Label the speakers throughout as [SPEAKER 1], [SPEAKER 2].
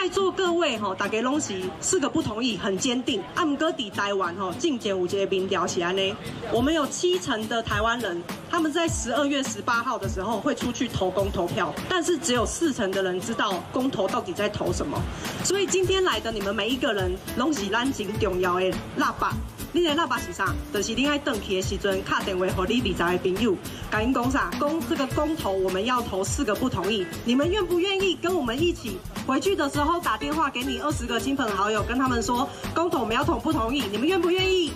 [SPEAKER 1] 在座各位吼，大家拢是四个不同意，很坚定。按哥底台湾吼，进检五节民调起来呢，我们有七成的台湾人，他们在十二月十八号的时候会出去投公投票，但是只有四成的人知道公投到底在投什么。所以今天来的你们每一个人，拢是咱真重要的喇叭。你的喇叭是啥？就是你爱登去的时阵，卡电话给你理财的朋友，赶紧讲啥？公这个公投我们要投四个不同意，你们愿不愿意跟我们一起回去的时候打电话给你二十个亲朋好友，跟他们说公投我们要投不同意，你们愿不愿意？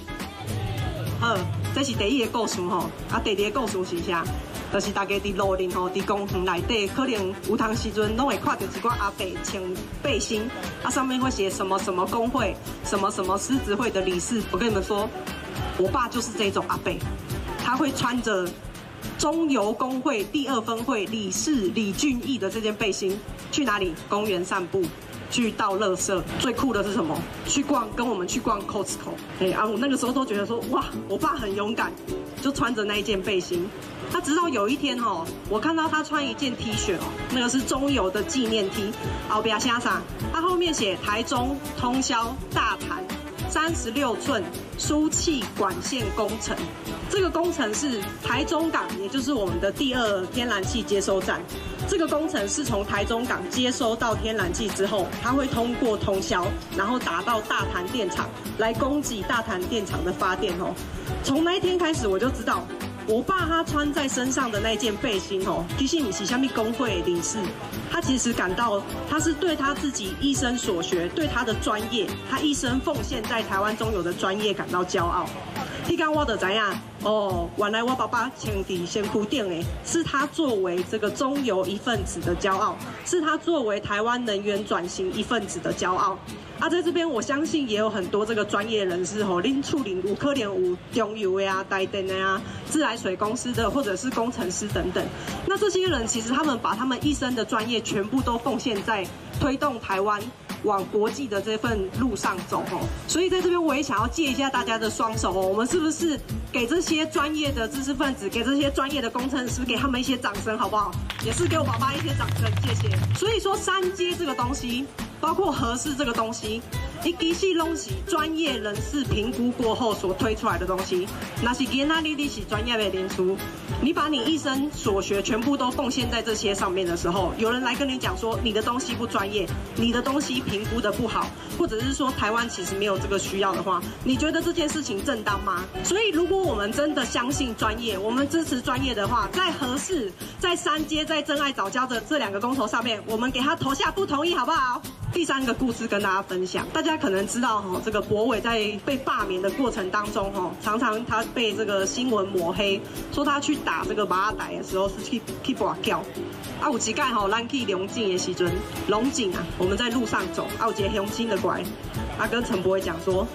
[SPEAKER 1] 是第一个故事吼，啊，第二个故事是啥？就是大家伫路顶吼，伫公园内底，可能有当时阵拢会看到一挂阿伯穿背心，啊上面会写什么什么工会，什么什么狮子会的理事。我跟你们说，我爸就是这种阿伯，他会穿着中油工会第二分会理事李俊义的这件背心，去哪里？公园散步，去倒垃圾。最酷的是什么？去逛，跟我们去逛 Costco。哎啊，我那个时候都觉得说，哇，我爸很勇敢，就穿着那一件背心。他直到有一天哦，我看到他穿一件 T 恤哦，那个是中油的纪念 T，好不要瞎傻？他后面写台中通宵大盘三十六寸输气管线工程。这个工程是台中港，也就是我们的第二天然气接收站。这个工程是从台中港接收到天然气之后，它会通过通宵，然后达到大潭电厂来供给大潭电厂的发电哦。从那一天开始，我就知道。我爸他穿在身上的那件背心哦，提醒你是虾米工会理事，他其实感到他是对他自己一生所学，对他的专业，他一生奉献在台湾中有的专业感到骄傲。你刚我的怎样？哦，原来我爸爸前底先哭定诶，是他作为这个中油一份子的骄傲，是他作为台湾能源转型一份子的骄傲。啊，在这边我相信也有很多这个专业人士吼，拎处理五科联五中油的啊、台电的啊、自来水公司的，或者是工程师等等。那这些人其实他们把他们一生的专业全部都奉献在推动台湾往国际的这份路上走哦。所以在这边我也想要借一下大家的双手哦，我们是不是给这些专业的知识分子，给这些专业的工程师，给他们一些掌声好不好？也是给我爸爸一些掌声，谢谢。所以说三阶这个东西。包括合适这个东西，一机器东西专业人士评估过后所推出来的东西，那是给那里的是专业的人出。你把你一生所学全部都奉献在这些上面的时候，有人来跟你讲说你的东西不专业，你的东西评估的不好，或者是说台湾其实没有这个需要的话，你觉得这件事情正当吗？所以如果我们真的相信专业，我们支持专业的话，在合适、在三阶、在真爱早教的这两个公投上面，我们给他投下不同意，好不好？第三个故事跟大家分享，大家可能知道哈，这个博伟在被罢免的过程当中哈，常常他被这个新闻抹黑，说他去打这个马仔的时候是去去跋筊。啊，有一届吼，咱去龙井的时阵，龙井啊，我们在路上走，啊，有一个乡亲的乖，啊，跟陈博伟讲说，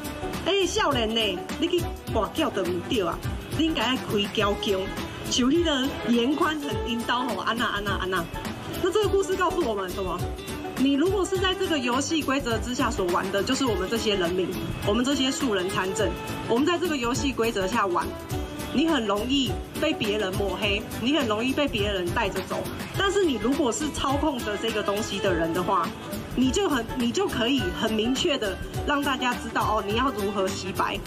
[SPEAKER 1] 哎、欸，少年呢，你去跋筊都唔对啊，你应该开交警，像迄个严宽恒领导吼，安娜安娜安娜。那这个故事告诉我们什么？你如果是在这个游戏规则之下所玩的，就是我们这些人民，我们这些素人参政，我们在这个游戏规则下玩，你很容易被别人抹黑，你很容易被别人带着走。但是你如果是操控着这个东西的人的话，你就很，你就可以很明确的让大家知道哦，你要如何洗白。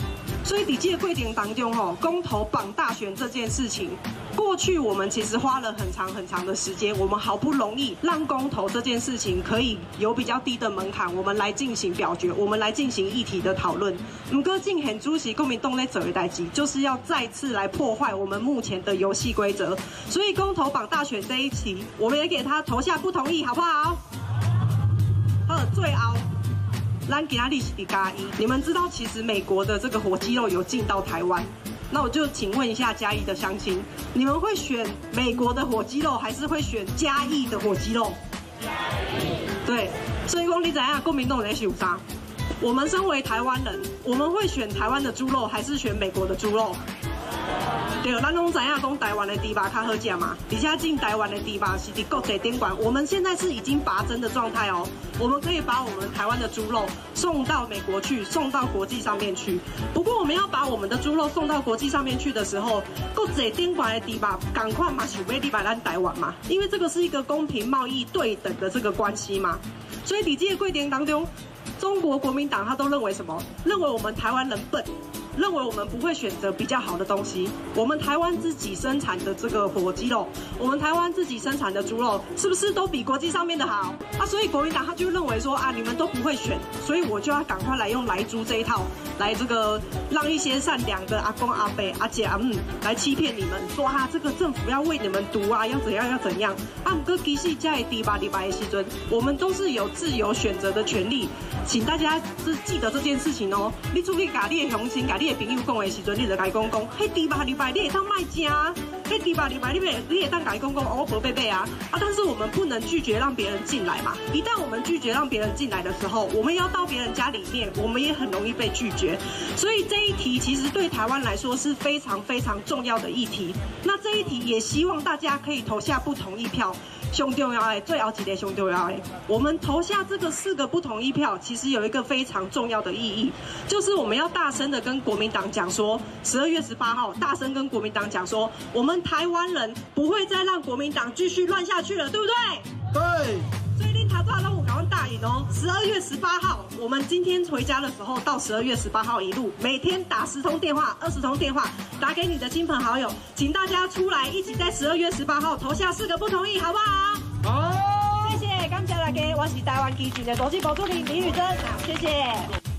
[SPEAKER 1] 所以，底届规定当中吼，公投绑大选这件事情，过去我们其实花了很长很长的时间，我们好不容易让公投这件事情可以有比较低的门槛，我们来进行表决，我们来进行议题的讨论。唔过，进很主席公民动内走一代机，就是要再次来破坏我们目前的游戏规则。所以，公投绑大选这一题，我们也给他投下不同意，好不好？好，最后。兰吉拉利西迪加一，你们知道其实美国的这个火鸡肉有进到台湾，那我就请问一下嘉义的乡亲，你们会选美国的火鸡肉，还是会选嘉义的火鸡肉？嘉义。对，所以说你怎样，国民党人选啥？我们身为台湾人，我们会选台湾的猪肉，还是选美国的猪肉？对，咱拢知影讲台湾的猪肉较好食嘛，而且进台湾的猪肉是伫国际顶管，我们现在是已经拔针的状态哦，我们可以把我们台湾的猪肉送到美国去，送到国际上面去。不过我们要把我们的猪肉送到国际上面去的时候，国际顶管的猪肉赶快嘛想要你把咱台湾嘛，因为这个是一个公平贸易对等的这个关系嘛，所以在这个过程当中，中国国民党他都认为什么？认为我们台湾人笨。认为我们不会选择比较好的东西，我们台湾自己生产的这个火鸡肉，我们台湾自己生产的猪肉，是不是都比国际上面的好？啊，所以国民党他就认为说啊，你们都不会选，所以我就要赶快来用莱猪这一套，来这个让一些善良的阿公阿伯阿姐阿姆来欺骗你们，说啊，这个政府要为你们读啊，要怎样要怎样。啊，哥其实在第八第八的时阵，我们都是有自由选择的权利，请大家是记得这件事情哦。你出去跟你的雄心，跟。你的朋友讲的时阵，你就跟伊讲讲，嘿迪巴迪拜你会当卖家食，迄猪肉礼拜你会你也当改公公，哦，贝贝啊啊！但是我们不能拒绝让别人进来嘛。一旦我们拒绝让别人进来的时候，我们要到别人家里面，我们也很容易被拒绝。所以这一题其实对台湾来说是非常非常重要的议题。那这一题也希望大家可以投下不同意票。上重要的，最后一个上重要的，我们投下这个四个不同意票，其实有一个非常重要的意义，就是我们要大声的跟国民党讲说，十二月十八号，大声跟国民党讲说，我们台湾人不会再让国民党继续乱下去了，对不对？对。十二月十八号，我们今天回家的时候，到十二月十八号一路，每天打十通电话、二十通电话，打给你的亲朋好友，请大家出来一起在十二月十八号投下四个不同意，好不好？
[SPEAKER 2] 好，
[SPEAKER 1] 谢谢，感谢大家，我是台湾基金的国际部主任李宇珍，谢谢。